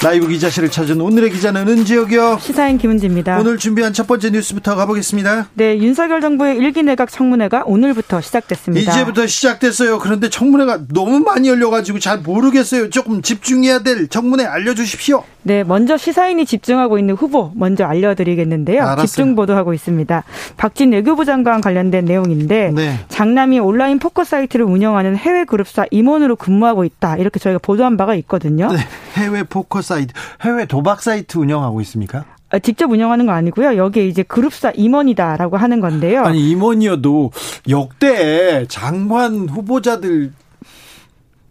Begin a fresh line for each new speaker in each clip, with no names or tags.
라이브 기자실을 찾은 오늘의 기자는 은지혁이요.
시사인 김은지입니다.
오늘 준비한 첫 번째 뉴스부터 가보겠습니다.
네, 윤석열 정부의 일기 내각 청문회가 오늘부터 시작됐습니다.
이제부터 시작됐어요. 그런데 청문회가 너무 많이 열려가지고 잘 모르겠어요. 조금 집중해야 될 청문회 알려주십시오.
네, 먼저 시사인이 집중하고 있는 후보 먼저 알려드리겠는데요. 알았어요. 집중 보도하고 있습니다. 박진 외교부 장관 관련된 내용인데 네. 장남이 온라인 포커 사이트를 운영하는 해외 그룹사 임원으로 근무하고 있다. 이렇게 저희가 보도한 바가 있거든요. 네,
해외 포커 사이트, 해외 도박 사이트 운영하고 있습니까?
아, 직접 운영하는 거 아니고요. 여기에 이제 그룹사 임원이다라고 하는 건데요.
아니 임원이어도 역대 장관 후보자들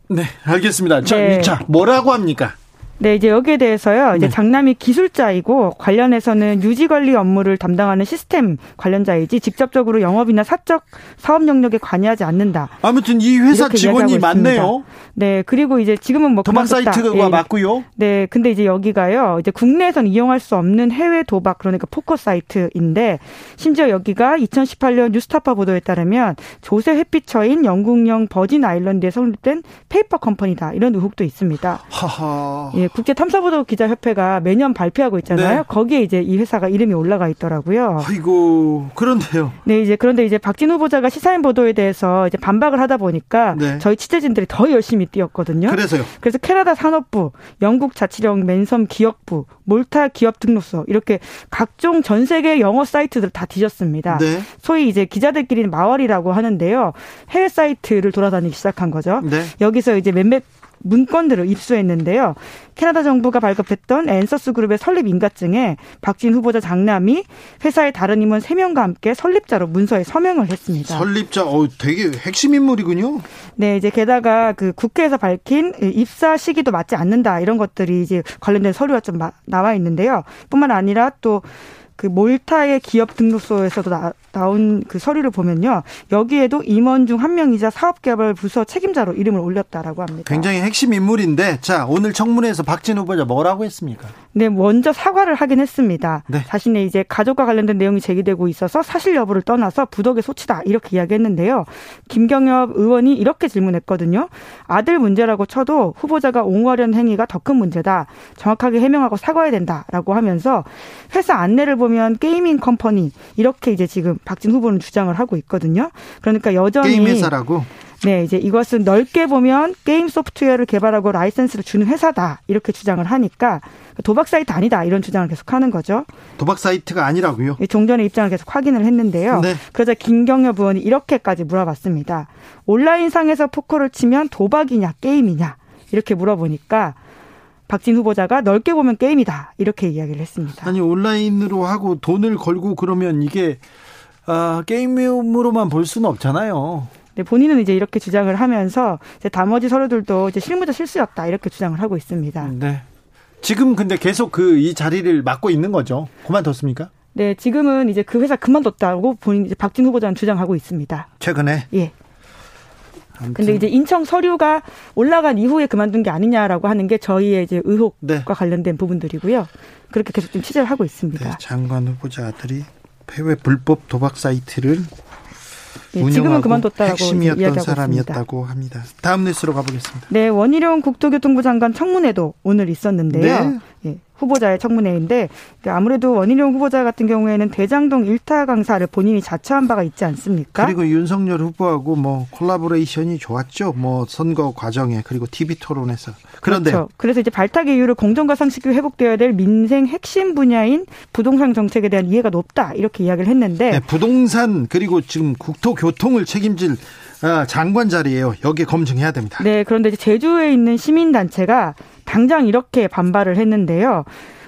네 알겠습니다. 자, 네. 자 뭐라고 합니까?
네, 이제 여기에 대해서요. 이제 네. 장남이 기술자이고 관련해서는 유지 관리 업무를 담당하는 시스템 관련자이지 직접적으로 영업이나 사적 사업 영역에 관여하지 않는다.
아무튼 이 회사 직원이 많네요.
네, 그리고 이제 지금은 뭐
도박 사이트가 네. 맞고요.
네, 근데 이제 여기가요. 이제 국내에선 이용할 수 없는 해외 도박 그러니까 포커 사이트인데 심지어 여기가 2018년 뉴스타파 보도에 따르면 조세 회피처인 영국령 버진 아일랜드에 설립된 페이퍼 컴퍼니다. 이런 의혹도 있습니다.
하하.
예, 국제 탐사보도 기자 협회가 매년 발표하고 있잖아요. 네. 거기에 이제 이 회사가 이름이 올라가 있더라고요.
아이고 그런데요.
네, 이제 그런데 이제 박진 후보자가 시사인 보도에 대해서 이제 반박을 하다 보니까 네. 저희 취재진들이 더 열심히 뛰었거든요.
그래서요.
그래서 캐나다 산업부, 영국 자치령 맨섬 기업부, 몰타 기업 등록소 이렇게 각종 전 세계 영어 사이트들 다 뒤졌습니다. 네. 소위 이제 기자들끼리는 마월이라고 하는데요. 해외 사이트를 돌아다니기 시작한 거죠. 네. 여기서 이제 몇몇 문건들을 입수했는데요. 캐나다 정부가 발급했던 엔서스 그룹의 설립 인가증에 박진 후보자 장남이 회사의 다른 임원 3명과 함께 설립자로 문서에 서명을 했습니다.
설립자, 어, 되게 핵심 인물이군요.
네, 이제 게다가 그 국회에서 밝힌 입사 시기도 맞지 않는다 이런 것들이 이제 관련된 서류가 좀 나와 있는데요. 뿐만 아니라 또 그 몰타의 기업 등록소에서도 나, 나온 그 서류를 보면요. 여기에도 임원 중 한 명이자 사업개발 부서 책임자로 이름을 올렸다라고 합니다.
굉장히 핵심 인물인데 자, 오늘 청문회에서 박진 후보자 뭐라고 했습니까?
네, 먼저 사과를 하긴 했습니다. 네. 자신의 이제 가족과 관련된 내용이 제기되고 있어서 사실 여부를 떠나서 부덕의 소치다 이렇게 이야기했는데요. 김경협 의원이 이렇게 질문했거든요. 아들 문제라고 쳐도 후보자가 옹호하려는 행위가 더 큰 문제다. 정확하게 해명하고 사과해야 된다라고 하면서 회사 안내를 보면 gaming company 이렇게 이제 지금 박진 후보는 주장을 하고 있거든요. 그러니까 여전히
게임 회사라고
네, 이제 이것은 넓게 보면 게임 소프트웨어를 개발하고 라이센스를 주는 회사다. 이렇게 주장을 하니까 도박 사이트 아니다. 이런 주장을 계속 하는 거죠.
도박 사이트가 아니라고요?
종전의 입장을 계속 확인을 했는데요. 네. 그러자 김경엽 의원이 이렇게까지 물어봤습니다. 온라인상에서 포커를 치면 도박이냐 게임이냐 이렇게 물어보니까 박진 후보자가 넓게 보면 게임이다 이렇게 이야기를 했습니다.
아니 온라인으로 하고 돈을 걸고 그러면 이게 아, 게임으로만 볼 수는 없잖아요.
네, 본인은 이제 이렇게 주장을 하면서 이제 나머지 서류들도 이제 실무자 실수였다 이렇게 주장을 하고 있습니다.
네. 지금 근데 계속 그 이 자리를 맡고 있는 거죠. 그만뒀습니까?
네, 지금은 이제 그 회사 그만뒀다고 본인 이제 박진 후보자는 주장하고 있습니다.
최근에?
예. 아무튼. 근데 이제 인청 서류가 올라간 이후에 그만둔 게 아니냐라고 하는 게 저희의 이제 의혹과 네. 관련된 부분들이고요. 그렇게 계속 좀 취재를 하고 있습니다. 네,
장관 후보자 아들이 해외 불법 도박 사이트를 네,
지금은 그만뒀다고
핵심이었던 사람이었다고. 합니다. 다음 뉴스로 가보겠습니다.
네, 원희룡 국토교통부 장관 청문회도 오늘 있었는데요. 네. 예, 후보자의 청문회인데 아무래도 원희룡 후보자 같은 경우에는 대장동 일타 강사를 본인이 자처한 바가 있지 않습니까?
그리고 윤석열 후보하고 뭐 collaboration이 좋았죠. 뭐 선거 과정에 그리고 TV 토론에서. 그런데 그렇죠.
그래서 이제 발탁 이후로 공정과 상식이 회복되어야 될 민생 핵심 분야인 부동산 정책에 대한 이해가 높다 이렇게 이야기를 했는데 네,
부동산 그리고 지금 국토교통을 책임질 아, 장관 자리예요. 여기 검증해야 됩니다.
네, 그런데 이제 제주에 있는 시민 단체가 당장 이렇게 반발을 했는데요.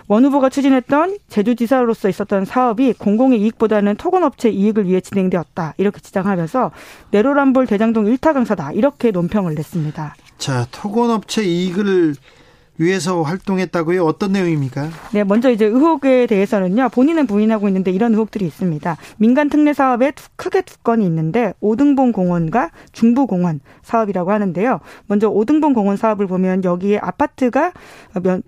원 후보가 추진했던 제주지사로서 있었던 사업이 공공의 이익보다는 토건업체 이익을 위해 진행되었다. 이렇게 주장하면서 내로란볼 대장동 일타 강사다. 이렇게 논평을 냈습니다.
자, 토건업체 이익을 위해서 활동했다고요? 어떤 내용입니까?
네, 먼저 이제 의혹에 대해서는요. 본인은 부인하고 있는데 이런 의혹들이 있습니다. 민간 특례 사업에 크게 두 건이 있는데 오등봉 공원과 중부 공원 사업이라고 하는데요. 먼저 오등봉 공원 사업을 보면 여기에 아파트가 몇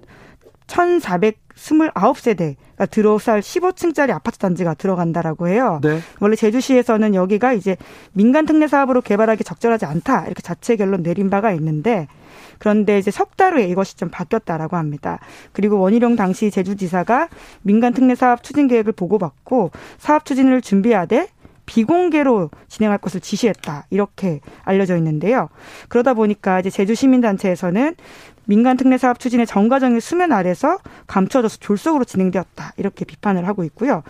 1,429세대가 들어살 15층짜리 아파트 단지가 들어간다라고 해요. 네. 원래 제주시에서는 여기가 이제 민간 특례 사업으로 개발하기 적절하지 않다 이렇게 자체 결론 내린 바가 있는데 그런데 이제 석 달 후에 이것이 좀 바뀌었다라고 합니다. 그리고 원희룡 당시 제주지사가 민간 특례 사업 추진 계획을 보고받고 사업 추진을 준비하되 비공개로 진행할 것을 지시했다. 이렇게 알려져 있는데요. 그러다 보니까 이제 제주 시민단체에서는 민간 특례 사업 추진의 정가적인 수면 아래서 감춰져서 졸속으로 진행되었다. 이렇게 비판을 하고 있고요.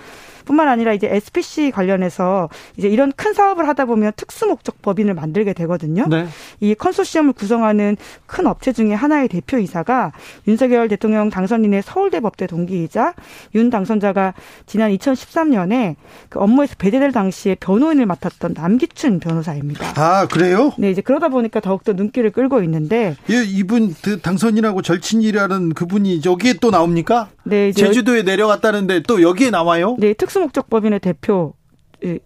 뿐만 아니라 이제 SPC 관련해서 이제 이런 큰 사업을 하다 보면 특수 목적 법인을 만들게 되거든요. 네. 이 컨소시엄을 구성하는 큰 업체 중에 하나의 대표이사가 윤석열 대통령 당선인의 서울대 법대 동기이자 윤 당선자가 지난 2013년에 그 업무에서 배제될 당시에 변호인을 맡았던 남기춘 변호사입니다.
아 그래요?
네 이제 그러다 보니까 더욱더 눈길을 끌고 있는데
예, 이분 그 당선인하고 절친이라는 그분이 여기에 또 나옵니까? 네, 제주도에 내려갔다는데 또 여기에 나와요?
네, 특수목적법인의 대표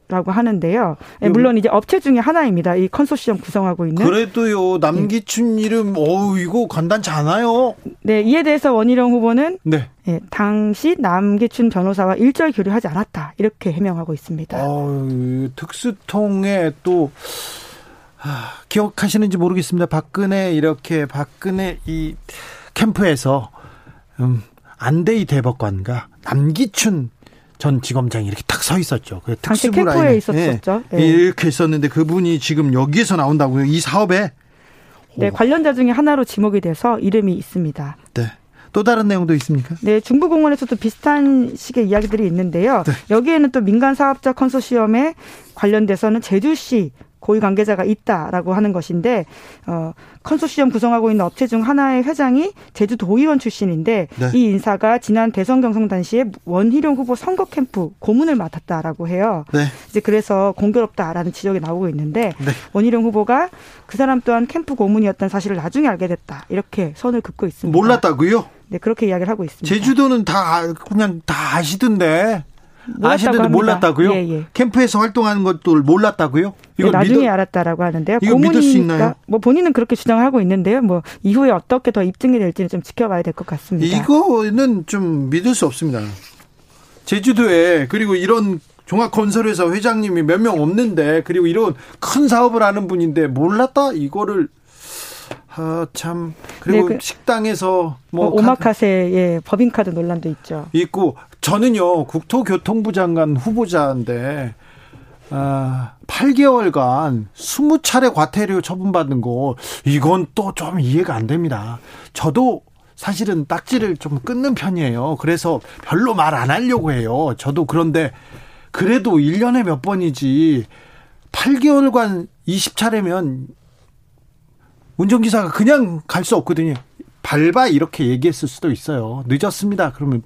라고 하는데요. 네, 물론 이제 업체 중에 하나입니다. 이 컨소시엄 구성하고 있는.
그래도요 남기춘 네. 이름 어우 이거 간단치 않아요.
네 이에 대해서 원희룡 후보는 네. 네 당시 남기춘 변호사와 일절 교류하지 않았다 이렇게 해명하고 있습니다.
어, 특수통에 또 아, 기억하시는지 모르겠습니다. 박근혜 이렇게 박근혜 이 캠프에서 음, 안대희 대법관과 남기춘 전 지검장이 이렇게 딱 서 있었죠.
그 특수부 라인에 있었었죠.
네. 네. 이렇게 있었는데 그분이 지금 여기에서 나온다고요. 이 사업에
네, 관련자 중에 하나로 지목이 돼서 이름이 있습니다.
네. 또 다른 내용도 있습니까?
네, 중부공원에서도 비슷한 식의 이야기들이 있는데요. 네. 여기에는 또 민간 사업자 컨소시엄에 관련돼서는 제주시 고위 관계자가 있다라고 하는 것인데 어 컨소시엄 구성하고 있는 업체 중 하나의 회장이 제주도의원 출신인데 네. 이 인사가 지난 대선 경선 당시에 원희룡 후보 선거 캠프 고문을 맡았다라고 해요. 네. 이제 그래서 공교롭다라는 지적이 나오고 있는데 네. 원희룡 후보가 그 사람 또한 캠프 고문이었다는 사실을 나중에 알게 됐다 이렇게 선을 긋고 있습니다.
몰랐다고요?
네 그렇게 이야기를 하고 있습니다.
제주도는 다 그냥 다 아시던데. 아시는데 몰랐다고요? 예, 예. 캠프에서 활동하는 것도 몰랐다고요?
이거 네, 나중에 믿어, 알았다라고 하는데요.
이거 믿을 수 있나요?
뭐 본인은 그렇게 주장하고 있는데요. 뭐 이후에 어떻게 더 입증이 될지는 좀 지켜봐야 될 것 같습니다.
이거는 좀 믿을 수 없습니다. 제주도에 그리고 이런 종합건설회사 회장님이 몇 명 없는데 그리고 이런 큰 사업을 하는 분인데 몰랐다 이거를 아, 참. 그리고 네, 그, 식당에서 뭐.
어, 오마카세, 예, 법인카드 논란도 있죠.
있고, 저는요, 국토교통부 장관 후보자인데, 아, 8개월간 20차례 과태료 처분받는 거, 이건 또 좀 이해가 안 됩니다. 저도 사실은 딱지를 좀 끊는 편이에요. 그래서 별로 말 안 하려고 해요. 저도 그런데, 그래도 1년에 몇 번이지, 8개월간 20차례면 운전기사가 그냥 갈 수 없거든요. 밟아 이렇게 얘기했을 수도 있어요. 늦었습니다. 그러면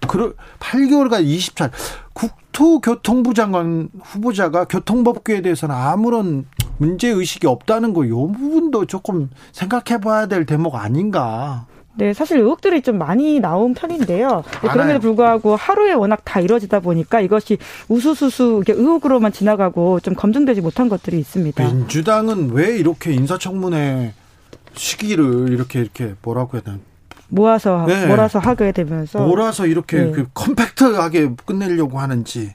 8개월간 20차 국토교통부 장관 후보자가 교통법규에 대해서는 아무런 문제 의식이 없다는 거이 부분도 조금 생각해 봐야 될 대목 아닌가.
네, 사실 의혹들이 좀 많이 나온 편인데요. 네, 그럼에도 불구하고 하루에 워낙 다 이루어지다 보니까 이것이 우수수수 의혹으로만 지나가고 좀 검증되지 못한 것들이 있습니다.
민주당은 왜 이렇게 인사청문회 시기를 이렇게 이렇게 뭐라고 해야 되나
모아서 네. 몰아서 하게 되면서
몰아서 이렇게 네. 그 compact하게 끝내려고 하는지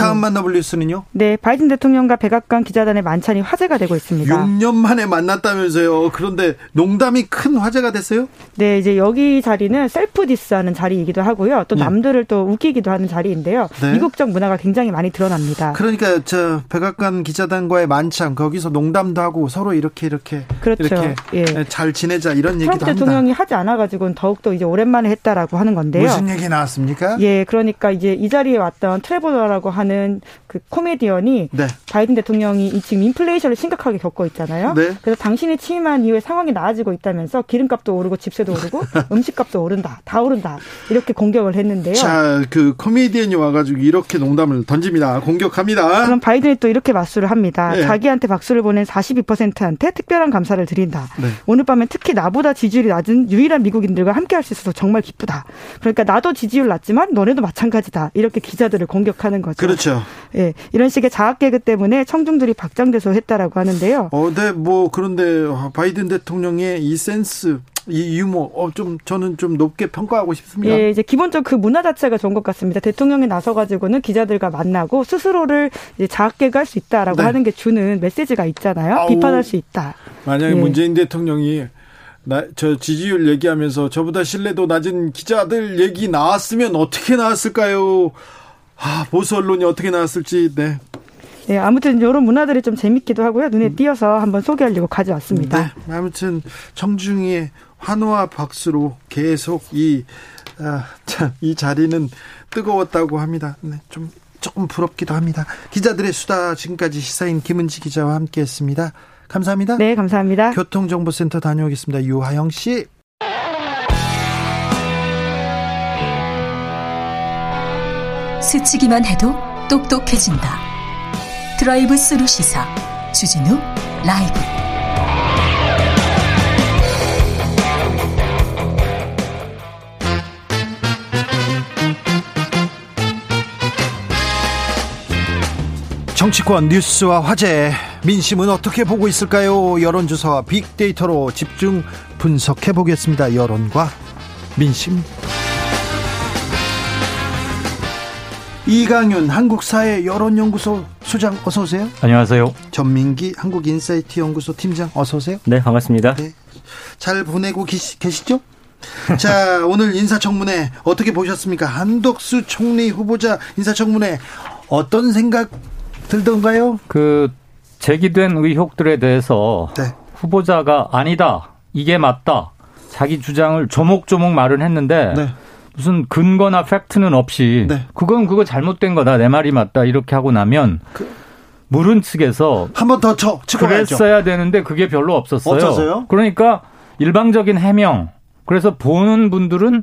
다음 네. 만나볼 뉴스는요?
네, 바이든 대통령과 백악관 기자단의 만찬이 화제가 되고 있습니다.
6년 만에 만났다면서요. 그런데 농담이 큰 화제가 됐어요?
네, 이제 여기 자리는 self diss하는 자리이기도 하고요. 또 네. 남들을 또 웃기기도 하는 자리인데요. 네. 미국적 문화가 굉장히 많이 드러납니다.
그러니까 저 백악관 기자단과의 만찬 거기서 농담도 하고 서로 이렇게 이렇게 그렇죠. 이렇게 예. 잘 지내자 이런 얘기도
합니다. 대통령이 하지 않아 가지고는 더욱더 이제 오랜만에 했다라고 하는 건데요.
무슨 얘기 나왔습니까?
예, 그러니까 이제 이 자리에 왔던 트레버러라고 하는 라는 그 코미디언이 네. 바이든 대통령이 지금 인플레이션을 심각하게 겪고 있잖아요. 네. 그래서 당신이 취임한 이후에 상황이 나아지고 있다면서 기름값도 오르고 집세도 오르고 음식값도 오른다. 다 오른다. 이렇게 공격을 했는데요.
자, 그 코미디언이 와가지고 이렇게 농담을 던집니다. 공격합니다.
그럼 바이든이 또 이렇게 맞수를 합니다. 네. 자기한테 박수를 보낸 42%한테 특별한 감사를 드린다. 네. 오늘 밤엔 특히 나보다 지지율이 낮은 유일한 미국인들과 함께 할 수 있어서 정말 기쁘다. 그러니까 나도 지지율 낮지만 너네도 마찬가지다. 이렇게 기자들을 공격하는 거죠.
그렇죠.
예. 이런 식의 자학 개그 때문에 청중들이 박장대소 했다라고 하는데요.
어, 네, 뭐 그런데 바이든 대통령의 이 센스 이 유머 어, 좀 저는 좀 높게 평가하고 싶습니다.
예, 이제 기본적 그 문화 자체가 좋은 것 같습니다. 대통령이 나서 가지고는 기자들과 만나고 스스로를 이제 자학계가 할수 있다라고 네. 하는 게 주는 메시지가 있잖아요. 아우, 비판할 수 있다.
만약에 예. 문재인 대통령이 나, 저 지지율 얘기하면서 저보다 신뢰도 낮은 기자들 얘기 나왔으면 어떻게 나왔을까요? 아, 보수 언론이 어떻게 나왔을지, 네.
네, 아무튼 이런 문화들이 좀 재밌기도 하고요. 눈에 띄어서 한번 소개하려고 가져왔습니다.
네, 아무튼 청중의 환호와 박수로 계속 이, 아, 참, 이 자리는 뜨거웠다고 합니다. 네, 좀 조금 부럽기도 합니다. 기자들의 수다 지금까지 시사인 김은지 기자와 함께했습니다. 감사합니다.
네, 감사합니다.
교통정보센터 다녀오겠습니다. 유하영 씨.
스치기만 해도 똑똑해진다. 드라이브 스루 시사 주진우 라이브.
정치권 뉴스와 화제 민심은 어떻게 보고 있을까요? 여론조사와 빅데이터로 집중 분석해 보겠습니다. 여론과 민심. 이강윤 한국사회 여론연구소 수장 어서 오세요.
안녕하세요.
전민기 한국인사이트 연구소 팀장 어서 오세요.
네 반갑습니다. 네.
잘 보내고 계시, 계시죠? 자 오늘 인사청문회 어떻게 보셨습니까? 한덕수 총리 후보자 인사청문회 어떤 생각 들던가요?
그 제기된 의혹들에 대해서 네. 후보자가 아니다 이게 맞다 자기 주장을 조목조목 말은 했는데 네. 무슨 근거나 팩트는 없이 네. 그건 그거 잘못된 거다 내 말이 맞다 이렇게 하고 나면 그, 물은 측에서
한 번 더 쳐,
그랬어야 되는데 그게 별로 없었어요. 없었어요? 그러니까 일방적인 해명. 그래서 보는 분들은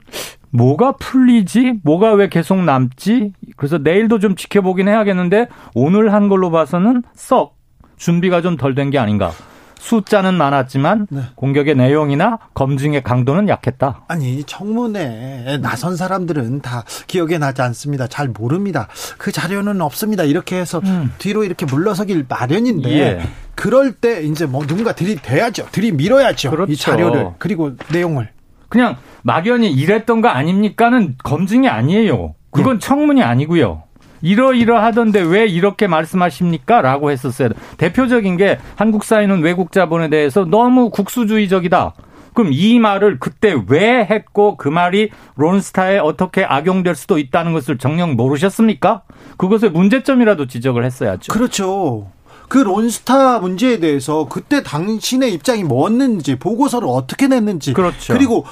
뭐가 풀리지? 뭐가 왜 계속 남지? 그래서 내일도 좀 지켜보긴 해야겠는데 오늘 한 걸로 봐서는 썩 준비가 좀 덜 된 게 아닌가. 숫자는 많았지만 네. 공격의 내용이나 검증의 강도는 약했다.
아니 청문회에 나선 사람들은 다 기억에 나지 않습니다. 잘 모릅니다. 그 자료는 없습니다. 이렇게 해서 음. 뒤로 이렇게 물러서길 마련인데 예. 그럴 때 이제 뭐 누군가 들이대야죠. 들이밀어야죠. 그렇죠. 이 자료를 그리고 내용을
그냥 막연히 이랬던 거 아닙니까는 검증이 아니에요. 그건 네. 청문이 아니고요. 이러이러하던데 왜 이렇게 말씀하십니까? 라고 했었어요. 대표적인 게 한국 사회는 외국 자본에 대해서 너무 국수주의적이다. 그럼 이 말을 그때 왜 했고 그 말이 론스타에 어떻게 악용될 수도 있다는 것을 정녕 모르셨습니까? 그것의 문제점이라도 지적을 했어야죠.
그렇죠. 그 론스타 문제에 대해서 그때 당신의 입장이 뭐였는지 보고서를 어떻게 냈는지 그렇죠. 그리고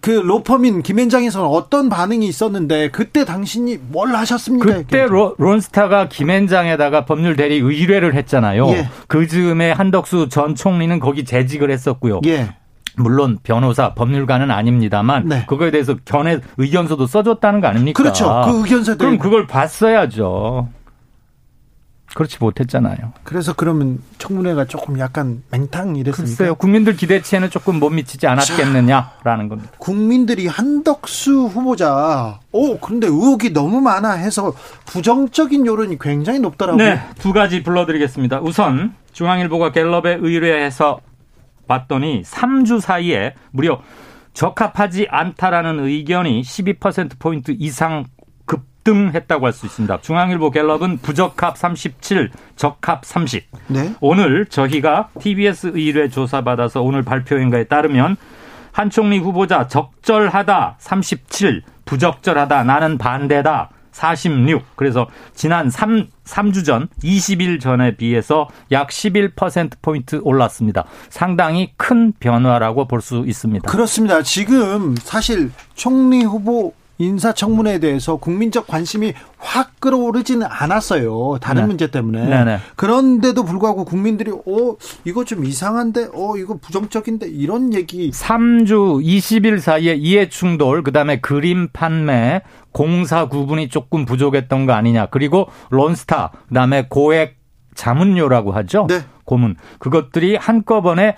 그 로펌인 김현장에서는 어떤 반응이 있었는데 그때 당신이 뭘 하셨습니까?
그때 로, 론스타가 김현장에다가 법률 대리 의뢰를 했잖아요. 예. 그 즈음에 한덕수 전 총리는 거기 재직을 했었고요. 예. 물론 변호사 법률가는 아닙니다만 네. 그거에 대해서 견해 의견서도 써줬다는 거 아닙니까?
그렇죠. 그 의견서
그럼 그걸 봤어야죠. 그렇지 못했잖아요.
그래서 그러면 청문회가 조금 약간 맹탕 이랬습니까? 글쎄요.
국민들 기대치에는 조금 못 미치지 않았겠느냐라는 겁니다.
국민들이 한덕수 후보자 오 그런데 의혹이 너무 많아 해서 부정적인 여론이 굉장히 높더라고요.
네. 두 가지 불러드리겠습니다. 우선 중앙일보가 갤럽에 의뢰해서 봤더니 3주 사이에 무려 적합하지 않다라는 의견이 12%포인트 이상 급등했다고 할 수 있습니다. 중앙일보 갤럽은 부적합 37, 적합 30. 네. 오늘 저희가 TBS 의뢰 조사받아서 오늘 발표한 거에 따르면 한 총리 후보자 적절하다 37, 부적절하다 나는 반대다 46. 그래서 지난 3, 3주 전, 20일 전에 비해서 약 11%포인트 올랐습니다. 상당히 큰 변화라고 볼 수 있습니다.
그렇습니다. 지금 사실 총리 후보 인사청문회에 대해서 국민적 관심이 확 끌어오르지는 않았어요. 다른 네. 문제 때문에. 네네. 네. 그런데도 불구하고 국민들이 어 이거 좀 이상한데 어 이거 부정적인데 이런 얘기
3주 20일 사이에 이해 충돌 그다음에 그림 판매 공사 구분이 조금 부족했던 거 아니냐. 그리고 론스타 그다음에 고액 자문료라고 하죠. 네. 고문. 그것들이 한꺼번에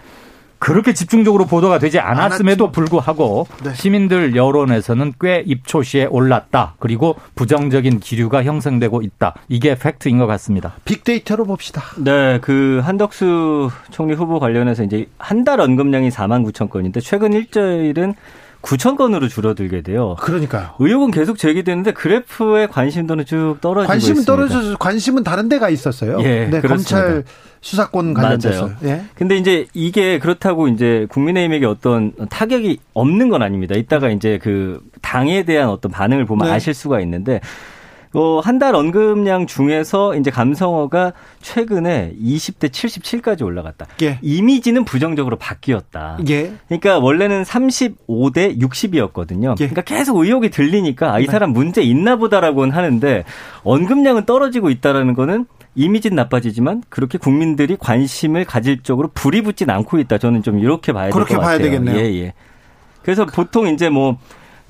그렇게 집중적으로 보도가 되지 않았음에도. 불구하고 네. 시민들 여론에서는 꽤 입초시에 올랐다. 그리고 부정적인 기류가 형성되고 있다. 이게 팩트인 것 같습니다.
빅데이터로 봅시다.
네, 그 한덕수 총리 후보 관련해서 이제 한 달 언급량이 4만 9천 건인데 최근 일주일은 9천 건으로 줄어들게 돼요.
그러니까요.
의혹은 계속 제기되는데 그래프의 관심도는 쭉 떨어지고
관심은
있습니다.
떨어져서 관심은 다른 데가 있었어요. 예, 네, 검찰 수사권 관련돼서.
예. 근데 이제 이게 그렇다고 이제 국민의힘에게 어떤 타격이 없는 건 아닙니다. 이따가 이제 그 당에 대한 어떤 반응을 보면 네. 아실 수가 있는데 어, 한 달 언급량 중에서 이제 감성어가 최근에 20대 77까지 올라갔다. 예. 이미지는 부정적으로 바뀌었다. 예. 그러니까 원래는 35대 60이었거든요. 예. 그러니까 계속 의혹이 들리니까 아, 이 네. 사람 문제 있나 보다라고는 하는데 언급량은 떨어지고 있다라는 거는 이미지는 나빠지지만 그렇게 국민들이 관심을 가질 쪽으로 불이 붙진 않고 있다. 저는 좀 이렇게 봐야 될 것 같아요.
그렇게 봐야 되겠네요.
예, 예. 그래서 보통 이제 뭐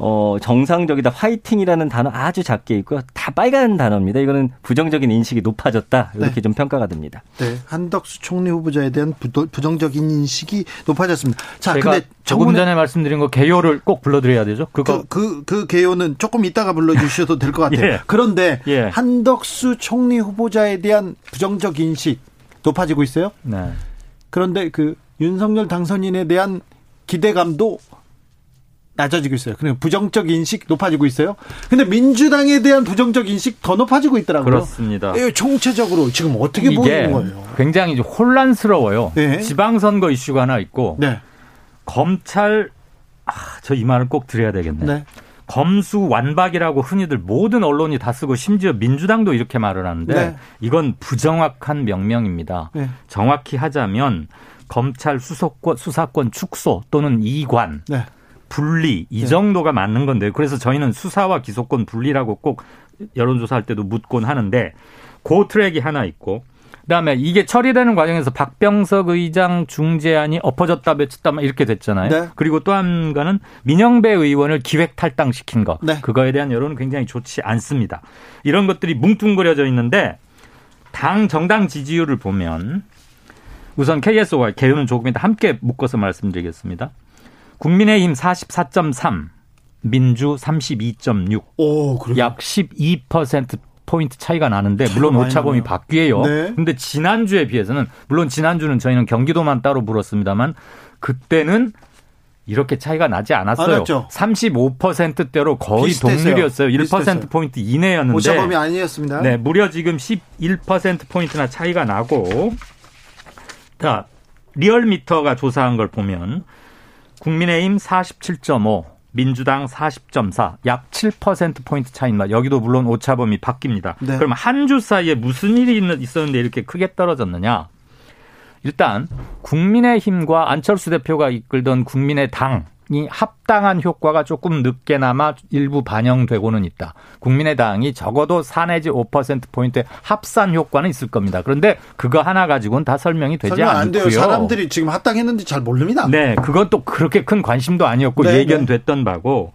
어, 정상적이다, 화이팅이라는 단어 아주 작게 있고요. 다 빨간 단어입니다. 이거는 부정적인 인식이 높아졌다. 이렇게 네. 좀 평가가 됩니다.
네. 한덕수 총리 후보자에 대한 부정적인 인식이 높아졌습니다.
자, 근데 조금 전에 말씀드린 거 개요를 꼭 불러드려야 되죠?
그거. 그, 그, 그 개요는 조금 이따가 불러주셔도 될 것 같아요. 예. 그런데 예. 한덕수 총리 후보자에 대한 부정적 인식 높아지고 있어요? 네. 그런데 그 윤석열 당선인에 대한 기대감도 낮아지고 있어요. 그냥 부정적 인식 높아지고 있어요. 근데 민주당에 대한 부정적 인식 더 높아지고 있더라고요.
그렇습니다.
총체적으로 지금 어떻게 보이는 거예요?
굉장히 혼란스러워요. 네. 지방선거 이슈가 하나 있고 네. 검찰 아, 저 이 말을 꼭 드려야 되겠네. 네. 검수 완박이라고 흔히들 모든 언론이 다 쓰고 심지어 민주당도 이렇게 말을 하는데 네. 이건 부정확한 명명입니다. 네. 정확히 하자면 검찰 수사권, 수사권 축소 또는 이관 네. 분리 이 네. 정도가 맞는 건데 그래서 저희는 수사와 기소권 분리라고 꼭 여론조사할 때도 묻곤 하는데 그 트랙이 하나 있고 그다음에 이게 처리되는 과정에서 박병석 의장 중재안이 엎어졌다 맺혔다 이렇게 됐잖아요. 네. 그리고 또 한 가는 민영배 의원을 기획 탈당시킨 것. 네. 그거에 대한 여론은 굉장히 좋지 않습니다. 이런 것들이 뭉뚱그려져 있는데 당 정당 지지율을 보면 우선 KSO와 개요는 조금 이따 함께 묶어서 말씀드리겠습니다. 국민의힘 44.3, 민주 32.6. 오, 약12% 포인트 차이가 나는데 물론 오차범위 바뀌어요. 네. 근데 지난주에 비해서는 물론 지난주는 저희는 경기도만 따로 물었습니다만 그때는 이렇게 차이가 나지 않았어요. 35%대로 거의 비슷했어요. 동률이었어요. 1% 포인트 이내였는데
오차범위 아니었습니다.
네, 무려 지금 11% 포인트나 차이가 나고 자, 리얼미터가 조사한 걸 보면 국민의힘 47.5, 민주당 40.4, 약 7%포인트 차이입니다. 여기도 물론 오차범위 바뀝니다. 네. 그럼 한 주 사이에 무슨 일이 있었는데 이렇게 크게 떨어졌느냐? 일단 국민의힘과 안철수 대표가 이끌던 국민의당 이 합당한 효과가 조금 늦게나마 일부 반영되고는 있다. 국민의당이 적어도 4 내지 5%포인트의 합산 효과는 있을 겁니다. 그런데 그거 하나 가지고는 다 설명이 되지 설명 안 않고요. 돼요.
사람들이 지금 합당했는지 잘 모릅니다.
네. 그건 또 그렇게 큰 관심도 아니었고 네, 예견됐던 네. 바고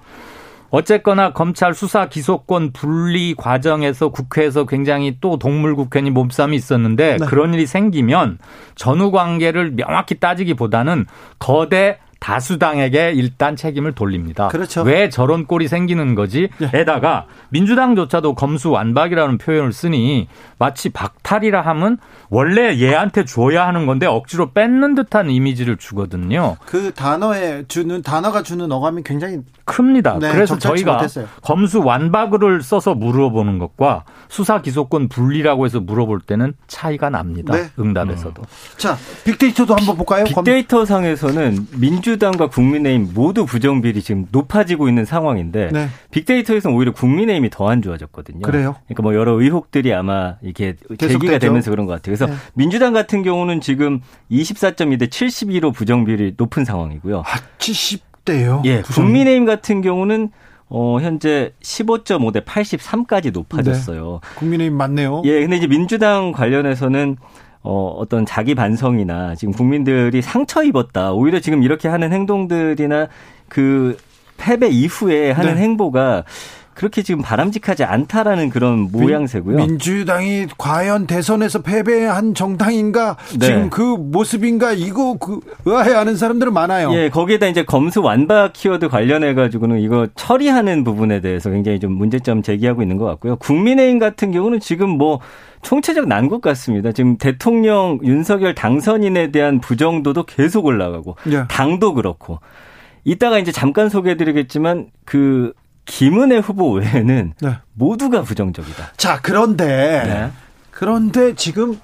어쨌거나 검찰 수사 기소권 분리 과정에서 국회에서 굉장히 또 동물국회니 몸싸움이 있었는데 네. 그런 일이 생기면 전후 관계를 명확히 따지기보다는 거대 다수당에게 일단 책임을 돌립니다.
그렇죠.
왜 저런 꼴이 생기는 거지? 네. 에다가 민주당조차도 검수 완박이라는 표현을 쓰니 마치 박탈이라 하면 원래 얘한테 줘야 하는 건데 억지로 뺏는 듯한 이미지를 주거든요.
그 단어에 주는 단어가 주는 어감이 굉장히
큽니다. 네, 그래서 저희가 못했어요. 검수 완박을 써서 물어보는 것과 수사 기소권 분리라고 해서 물어볼 때는 차이가 납니다. 네. 응답에서도. 음.
자, 빅데이터도 한번 볼까요?
빅데이터 상에서는 민주 당과 국민의힘 모두 부정비율이 지금 높아지고 있는 상황인데 네. 빅데이터에서는 오히려 국민의힘이 더 안 좋아졌거든요.
그래요?
그러니까 뭐 여러 의혹들이 아마 이렇게 계기가 되면서 그런 것 같아요. 그래서 네. 민주당 같은 경우는 지금 24.2대 72로 부정비율이 높은 상황이고요.
아, 70대요?
예. 국민의힘 같은 경우는 어, 현재 15.5 대 83까지 높아졌어요.
네. 국민의힘 맞네요.
예, 근데 이제 민주당 관련해서는 어, 어떤 자기 반성이나 지금 국민들이 상처 입었다. 오히려 지금 이렇게 하는 행동들이나 그 패배 이후에 하는 네. 행보가 그렇게 지금 바람직하지 않다라는 그런 모양새고요.
민주당이 과연 대선에서 패배한 정당인가 네. 지금 그 모습인가 이거 그 의아해하는 사람들은 많아요.
예, 거기에다 이제 검수 완박 키워드 관련해 가지고는 이거 처리하는 부분에 대해서 굉장히 좀 문제점 제기하고 있는 것 같고요. 국민의힘 같은 경우는 지금 뭐 총체적 난국 같습니다. 지금 대통령 윤석열 당선인에 대한 부정도도 계속 올라가고 예. 당도 그렇고 이따가 이제 잠깐 소개해드리겠지만 그 김은혜 후보 외에는 네. 모두가 부정적이다.
자, 그런데 네. 그런데 지금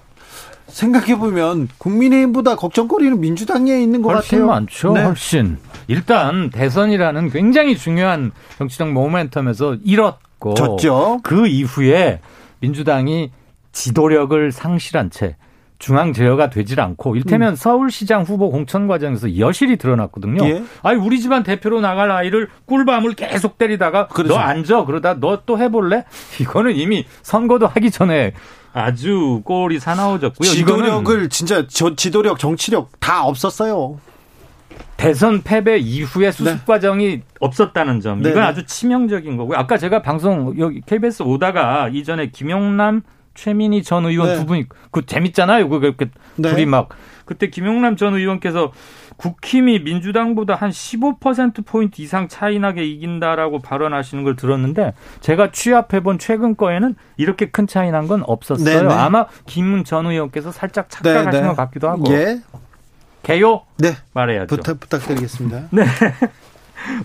생각해 보면 국민의힘보다 걱정거리는 민주당에 있는 것
훨씬
같아요.
많죠. 네. 훨씬. 일단 대선이라는 굉장히 중요한 정치적 모멘텀에서 잃었고
졌죠.
그 이후에 민주당이 지도력을 상실한 채 중앙 제어가 되질 않고 일테면 음. 서울시장 후보 공천 과정에서 여실히 드러났거든요. 예? 아니 우리 집안 대표로 나갈 아이를 꿀밤을 계속 때리다가 그렇죠. 너 앉아 그러다 너 또 해볼래? 이거는 이미 선거도 하기 전에 아주 꼴이 사나워졌고요.
지도력을 진짜 저 지도력 정치력 다 없었어요.
대선 패배 이후에 수습 네. 과정이 없었다는 점 이건 네. 아주 치명적인 거고요. 아까 제가 방송 여기 KBS 오다가 이전에 김용남 최민희 전 의원 네. 두 분이 그 재밌잖아요. 그렇게 네. 둘이 막 그때 김용남 전 의원께서 국힘이 민주당보다 한 15% 포인트 이상 차이 나게 이긴다라고 발언하시는 걸 들었는데 제가 취합해 본 최근 거에는 이렇게 큰 차이 난 건 없었어요. 네네. 네. 아마 김 전 의원께서 살짝 착각하신 네네. 것 같기도 하고. 예. 개요?
네.
말해야죠.
부탁 부탁드리겠습니다.
네.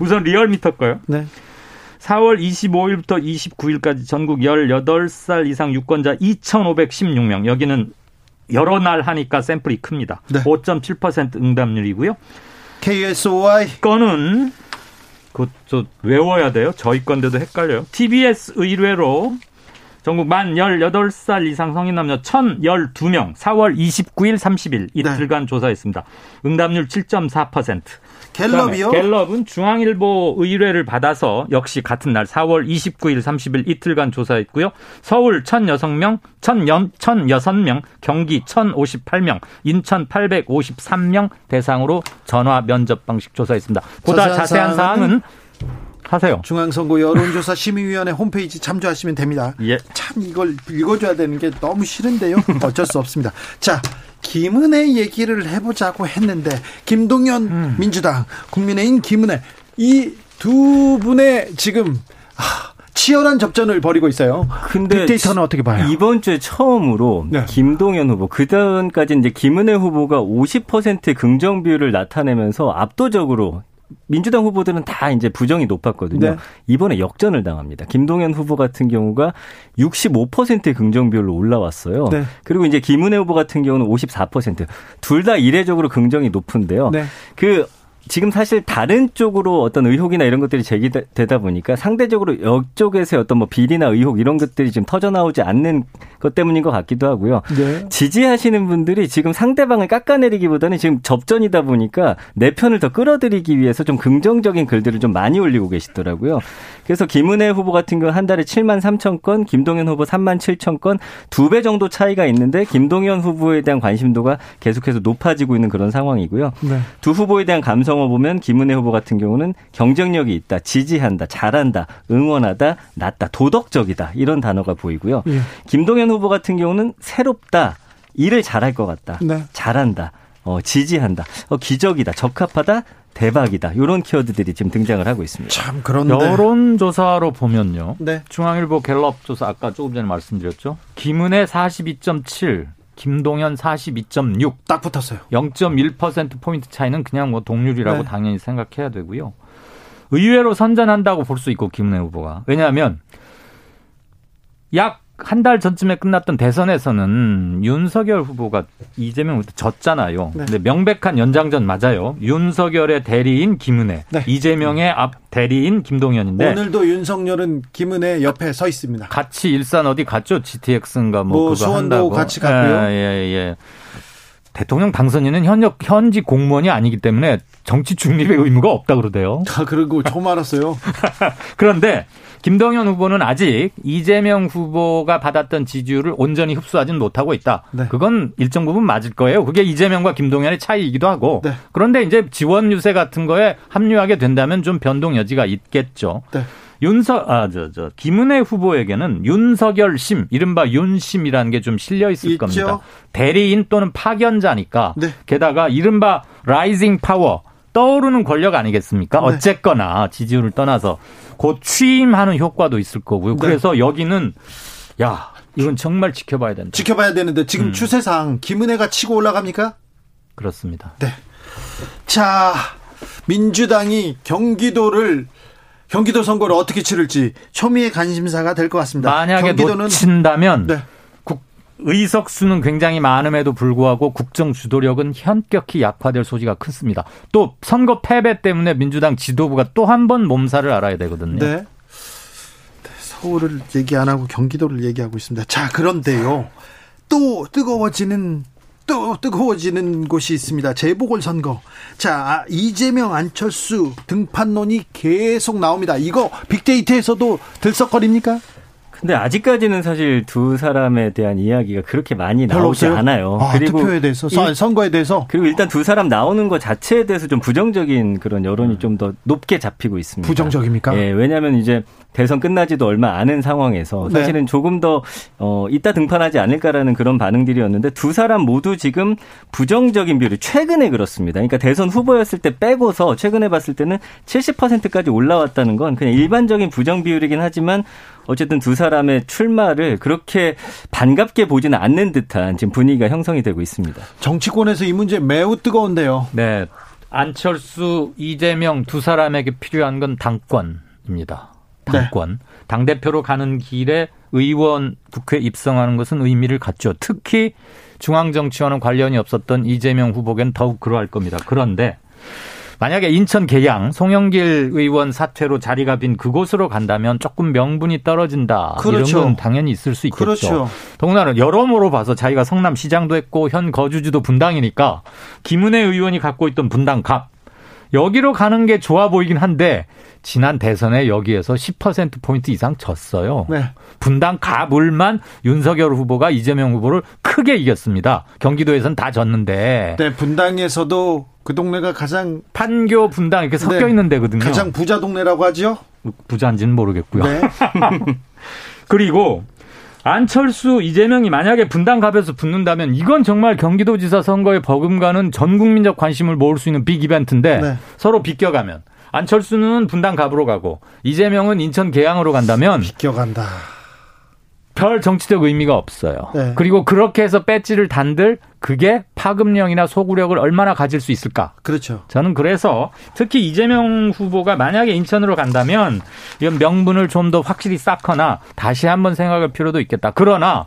우선 리얼미터 거요. 네. 4월 25일부터 29일까지 전국 18살 이상 유권자 2,516명. 여기는 여러 날 하니까 샘플이 큽니다. 네. 5.7% 응답률이고요.
KSOI
건은 그저 외워야 돼요. 저희 건데도 헷갈려요. TBS 의뢰로 전국 만 18살 이상 성인 남녀 1,012명 4월 29일 30일 이틀간 네. 조사했습니다. 응답률 7.4%.
갤럽이요?
갤럽은 중앙일보 의뢰를 받아서 역시 같은 날 4월 29일 30일 이틀간 조사했고요. 서울 1,006명, 1,006명, 경기 1,058명, 인천 853명 대상으로 전화 면접 방식 조사했습니다. 보다 자세한, 자세한 사항은 하세요.
중앙선거 여론조사 심의위원회 홈페이지 참조하시면 됩니다. 예. 참 이걸 읽어줘야 되는 게 너무 싫은데요. 어쩔 수 없습니다. 자, 김은혜 얘기를 해보자고 했는데 김동연 음. 민주당 국민의힘 김은혜 이 두 분의 지금 아, 치열한 접전을 벌이고 있어요. 근데 빅데이터는 어떻게 봐요?
이번 주에 처음으로 네. 김동연 후보 그다음까지 이제 김은혜 후보가 50%의 긍정 비율을 나타내면서 압도적으로 민주당 후보들은 다 이제 부정이 높았거든요. 네. 이번에 역전을 당합니다. 김동연 후보 같은 경우가 65%의 긍정 비율로 올라왔어요. 네. 그리고 이제 김은혜 후보 같은 경우는 54%. 둘 다 이례적으로 긍정이 높은데요. 네. 그 지금 사실 다른 쪽으로 어떤 의혹이나 이런 것들이 제기되다 보니까 상대적으로 이쪽에서의 어떤 뭐 비리나 의혹 이런 것들이 지금 터져 나오지 않는 것 때문인 것 같기도 하고요. 네. 지지하시는 분들이 지금 상대방을 깎아내리기보다는 지금 접전이다 보니까 내 편을 더 끌어들이기 위해서 좀 긍정적인 글들을 좀 많이 올리고 계시더라고요. 그래서 김은혜 후보 같은 경우 한 달에 7만 3천 건, 김동연 후보 3만 7천 건, 두 배 정도 차이가 있는데 김동연 후보에 대한 관심도가 계속해서 높아지고 있는 그런 상황이고요. 네. 두 후보에 대한 감성 어 보면 김은혜 후보 같은 경우는 경쟁력이 있다, 지지한다, 잘한다, 응원하다, 낫다, 도덕적이다 이런 단어가 보이고요. 예. 김동연 후보 같은 경우는 새롭다, 일을 잘할 것 같다, 네. 잘한다. 어, 지지한다. 어, 기적이다. 적합하다. 대박이다. 이런 키워드들이 지금 등장을 하고 있습니다.
참 그런데
여론조사로 보면요. 네. 중앙일보 갤럽 조사 아까 조금 전에 말씀드렸죠. 김은혜 42.7, 김동현 42.6.
딱 붙었어요.
0.1% 포인트 차이는 그냥 뭐 동률이라고 네. 당연히 생각해야 되고요. 의외로 선전한다고 볼 수 있고 김은혜 후보가. 왜냐하면 약 한 달 전쯤에 끝났던 대선에서는 윤석열 후보가 이재명부터 졌잖아요. 네. 근데 명백한 연장전 맞아요. 윤석열의 대리인 김은혜, 네. 이재명의 앞 대리인 김동연인데
오늘도 윤석열은 김은혜 옆에 서 있습니다.
같이 일산 어디 갔죠? GTX인가 뭐, 뭐 그거
수원도
한다고.
같이 갔고요.
예, 예, 예. 대통령 당선인은 현역 현지 공무원이 아니기 때문에 정치 중립의 의무가 없다 그러대요.
아, 그리고 처음 알았어요.
그런데 김동연 후보는 아직 이재명 후보가 받았던 지지율을 온전히 흡수하지는 못하고 있다. 네. 그건 일정 부분 맞을 거예요. 그게 이재명과 김동연의 차이이기도 하고. 네. 그런데 이제 지원 유세 같은 거에 합류하게 된다면 좀 변동 여지가 있겠죠. 네. 윤석 아저 저 김은혜 후보에게는 윤석열 심 이른바 윤심이라는 게 좀 실려 있을 있죠? 겁니다. 대리인 또는 파견자니까 네. 게다가 이른바 rising power 떠오르는 권력 아니겠습니까? 네. 어쨌거나 지지율을 떠나서 곧 취임하는 효과도 있을 거고요. 네. 그래서 여기는 야 이건 정말 지켜봐야 된다.
지켜봐야 되는데 지금 음. 추세상 김은혜가 치고 올라갑니까?
그렇습니다.
네. 자 민주당이 경기도를 경기도 선거를 어떻게 치를지 초미의 관심사가 될 것 같습니다.
만약에 경기도는 놓친다면 네. 의석 수는 굉장히 많음에도 불구하고 국정 주도력은 현격히 약화될 소지가 크습니다. 또 선거 패배 때문에 민주당 지도부가 또 한 번 몸살을 알아야 되거든요.
네. 네. 서울을 얘기 안 하고 경기도를 얘기하고 있습니다. 자, 그런데요. 또 뜨거워지는 또 뜨거워지는 곳이 있습니다. 재보궐 선거. 자, 이재명 안철수 등판론이 계속 나옵니다. 이거 빅데이터에서도 들썩거립니까?
근데 아직까지는 사실 두 사람에 대한 이야기가 그렇게 많이 나오지 않아요.
아, 그리고 투표에 대해서 일, 선거에 대해서
그리고 일단 두 사람 나오는 것 자체에 대해서 좀 부정적인 그런 여론이 음. 좀더 높게 잡히고 있습니다.
부정적입니까?
예, 왜냐하면 이제 대선 끝나지도 얼마 않은 상황에서 네. 사실은 네. 조금 더 어, 이따 등판하지 않을까라는 그런 반응들이었는데 두 사람 모두 지금 부정적인 비율이 최근에 그렇습니다. 그러니까 대선 후보였을 때 빼고서 최근에 봤을 때는 70%까지 올라왔다는 건 그냥 일반적인 부정 비율이긴 하지만 어쨌든 두 사람의 출마를 그렇게 반갑게 보지는 않는 듯한 지금 분위기가 형성이 되고 있습니다.
정치권에서 이 문제 매우 뜨거운데요.
네. 안철수, 이재명 두 사람에게 필요한 건 당권입니다. 당권. 네. 당대표로 가는 길에 의원 국회 입성하는 것은 의미를 갖죠. 특히 중앙정치와는 관련이 없었던 이재명 후보에겐 더욱 그러할 겁니다. 그런데 만약에 인천 계양 송영길 의원 사퇴로 자리가 빈 그곳으로 간다면 조금 명분이 떨어진다. 그렇죠. 이런 건 당연히 있을 수 있겠죠. 그렇죠. 더군다나 여러모로 봐서 자기가 성남시장도 했고 현 거주지도 분당이니까 김은혜 의원이 갖고 있던 분당 갑 여기로 가는 게 좋아 보이긴 한데 지난 대선에 여기에서 10% 포인트 이상 졌어요. 네. 분당 가불만 윤석열 후보가 이재명 후보를 크게 이겼습니다. 경기도에선 다 졌는데.
네, 분당에서도 그 동네가 가장
판교 분당 이렇게 섞여 네. 있는 데거든요.
가장 부자 동네라고 하죠?
부자인지는 모르겠고요. 네. 그리고 안철수 이재명이 만약에 분당갑에서 붙는다면 이건 정말 경기도지사 선거에 버금가는 전 국민적 관심을 모을 수 있는 빅 이벤트인데 네. 서로 비껴가면 안철수는 분당갑으로 가고 이재명은 인천 계양으로 간다면
비껴간다.
별 정치적 의미가 없어요. 네. 그리고 그렇게 해서 배지를 단들 그게 파급력이나 소구력을 얼마나 가질 수 있을까?
그렇죠.
저는 그래서 특히 이재명 후보가 만약에 인천으로 간다면 이건 명분을 좀 더 확실히 쌓거나 다시 한번 생각할 필요도 있겠다. 그러나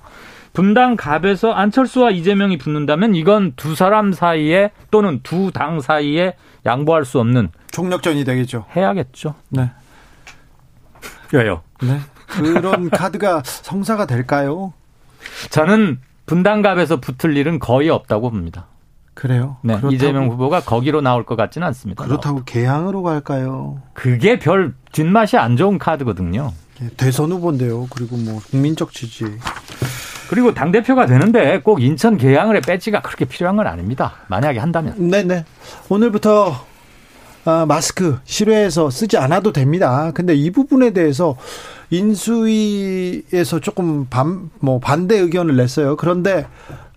분당 갑에서 안철수와 이재명이 붙는다면 이건 두 사람 사이에 또는 두 당 사이에 양보할 수 없는
총력전이 되겠죠.
해야겠죠.
네.
왜요?
네. 그런 카드가 성사가 될까요?
저는 분당갑에서 붙을 일은 거의 없다고 봅니다.
그래요?
네. 그렇다고, 이재명 후보가 거기로 나올 것 같지는 않습니다.
그렇다고 개항으로 갈까요?
그게 별 뒷맛이 안 좋은 카드거든요.
예, 대선 후보인데요. 그리고 뭐 국민적 지지.
그리고 당 대표가 되는데 꼭 인천 개항을의 배지가 그렇게 필요한 건 아닙니다. 만약에 한다면.
네네. 오늘부터 아, 마스크 실외에서 쓰지 않아도 됩니다. 근데 이 부분에 대해서 인수위에서 조금 반, 뭐 반대 의견을 냈어요. 그런데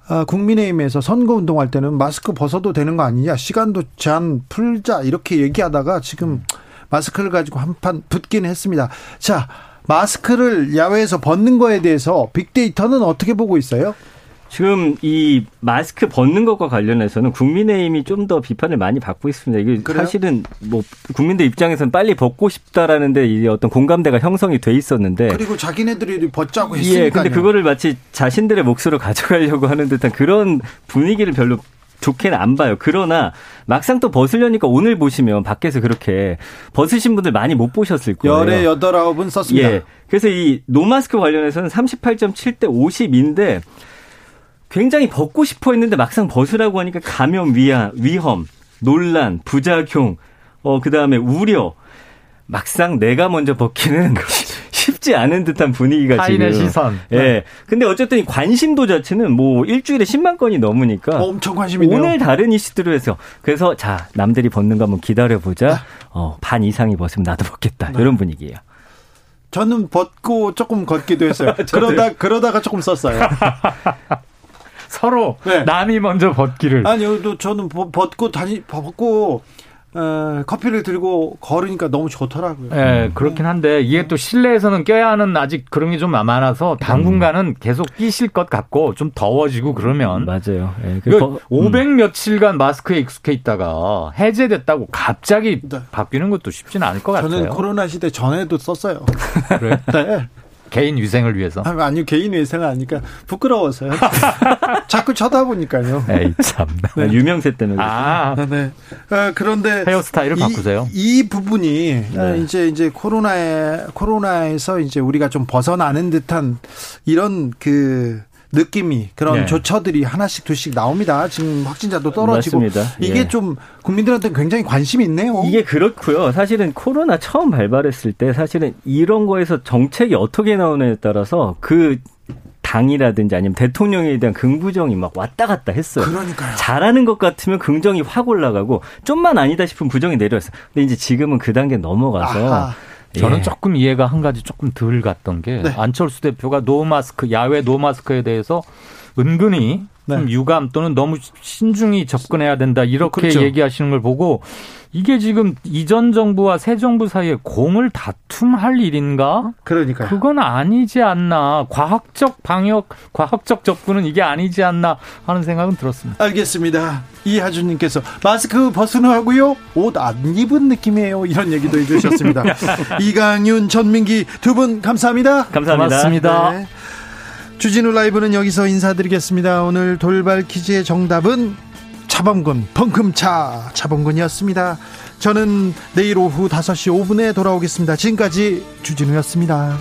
아, 국민의힘에서 선거 운동할 때는 마스크 벗어도 되는 거 아니냐, 시간도 제한 풀자 이렇게 얘기하다가 지금 마스크를 가지고 한판 붙긴 했습니다. 자, 마스크를 야외에서 벗는 거에 대해서 빅데이터는 어떻게 보고 있어요?
지금 이 마스크 벗는 것과 관련해서는 국민의힘이 좀 더 비판을 많이 받고 있습니다. 이게 그래요? 사실은 뭐 국민들 입장에서는 빨리 벗고 싶다라는데 이 어떤 공감대가 형성이 돼 있었는데
그리고 자기네들이 벗자고 했으니까.
예, 근데 그거를 마치 자신들의 몫으로 가져가려고 하는 듯한 그런 분위기를 별로 좋게는 안 봐요. 그러나 막상 또 벗으려니까 오늘 보시면 밖에서 그렇게 벗으신 분들 많이 못 보셨을 거예요.
열에 여덟 아홉은 썼습니다. 예.
그래서 이 노마스크 관련해서는 38.7 대 50인데 굉장히 벗고 싶어 했는데 막상 벗으라고 하니까 감염 위험, 위험 논란, 부작용, 어, 그 다음에 우려. 막상 내가 먼저 벗기는 쉽지 않은 듯한 분위기가
타인의
지금.
시선.
예. 네. 근데 어쨌든 관심도 자체는 뭐 일주일에 10만 건이 넘으니까
어, 엄청 관심이네요.
오늘 다른 이슈들을 해서 그래서 자 남들이 벗는 거 한번 기다려 보자. 어, 반 이상이 벗으면 나도 벗겠다. 네. 이런 분위기예요.
저는 벗고 조금 걷기도 했어요. 그러다 그러다가 조금 썼어요.
서로 네. 남이 먼저 벗기를.
아니요, 저는 벗고 다니 벗고 어, 커피를 들고 걸으니까 너무 좋더라고요.
예, 네, 그렇긴 한데 이게 또 실내에서는 껴야 하는 아직 그런 게 좀 많아서 당분간은 계속 끼실 것 같고 좀 더워지고 그러면
맞아요.
예, 그500 음. 며칠간 마스크에 익숙해 있다가 해제됐다고 갑자기 네. 바뀌는 것도 쉽지는 않을 것
저는
같아요.
저는 코로나 시대 전에도 썼어요.
그래? 네. 개인 위생을 위해서?
아니요, 개인 위생은 아니까 부끄러워서요. 자꾸 쳐다보니까요.
에이, 참. 네. 유명세 때문에.
아,
네. 아, 그런데.
헤어스타일을
이,
바꾸세요.
이 부분이 네. 이제, 이제 코로나에, 코로나에서 이제 우리가 좀 벗어나는 듯한 이런 그 느낌이 그런 네. 조처들이 하나씩 둘씩 나옵니다. 지금 확진자도 떨어지고 맞습니다. 이게 예. 좀 국민들한테 굉장히 관심이 있네요.
이게 그렇고요. 사실은 코로나 처음 발발했을 때 사실은 이런 거에서 정책이 어떻게 나오느냐에 따라서 그 당이라든지 아니면 대통령에 대한 긍부정이 막 왔다 갔다 했어요.
그러니까요.
잘하는 것 같으면 긍정이 확 올라가고 좀만 아니다 싶으면 부정이 내려왔어요. 근데 이제 지금은 그 단계 넘어가서 아하.
저는 예. 조금 이해가 한 가지 조금 덜 갔던 게 네. 안철수 대표가 노 마스크 야외 노 마스크에 대해서 은근히 네. 유감 또는 너무 신중히 접근해야 된다 이렇게 그렇죠. 얘기하시는 걸 보고 이게 지금 이전 정부와 새 정부 사이에 공을 다툼할 일인가?
그러니까
그건 아니지 않나. 과학적 방역, 과학적 접근은 이게 아니지 않나 하는 생각은 들었습니다.
알겠습니다. 이하준님께서 마스크 벗은 하고요. 옷 안 입은 느낌이에요. 이런 얘기도 해주셨습니다. 이강윤, 전민기 두 분 감사합니다.
감사합니다.
고맙습니다. 네.
주진우 라이브는 여기서 인사드리겠습니다. 오늘 돌발 퀴즈의 정답은 차범근 펑금차 차범근이었습니다. 저는 내일 오후 5시 5분에 돌아오겠습니다. 지금까지 주진우였습니다.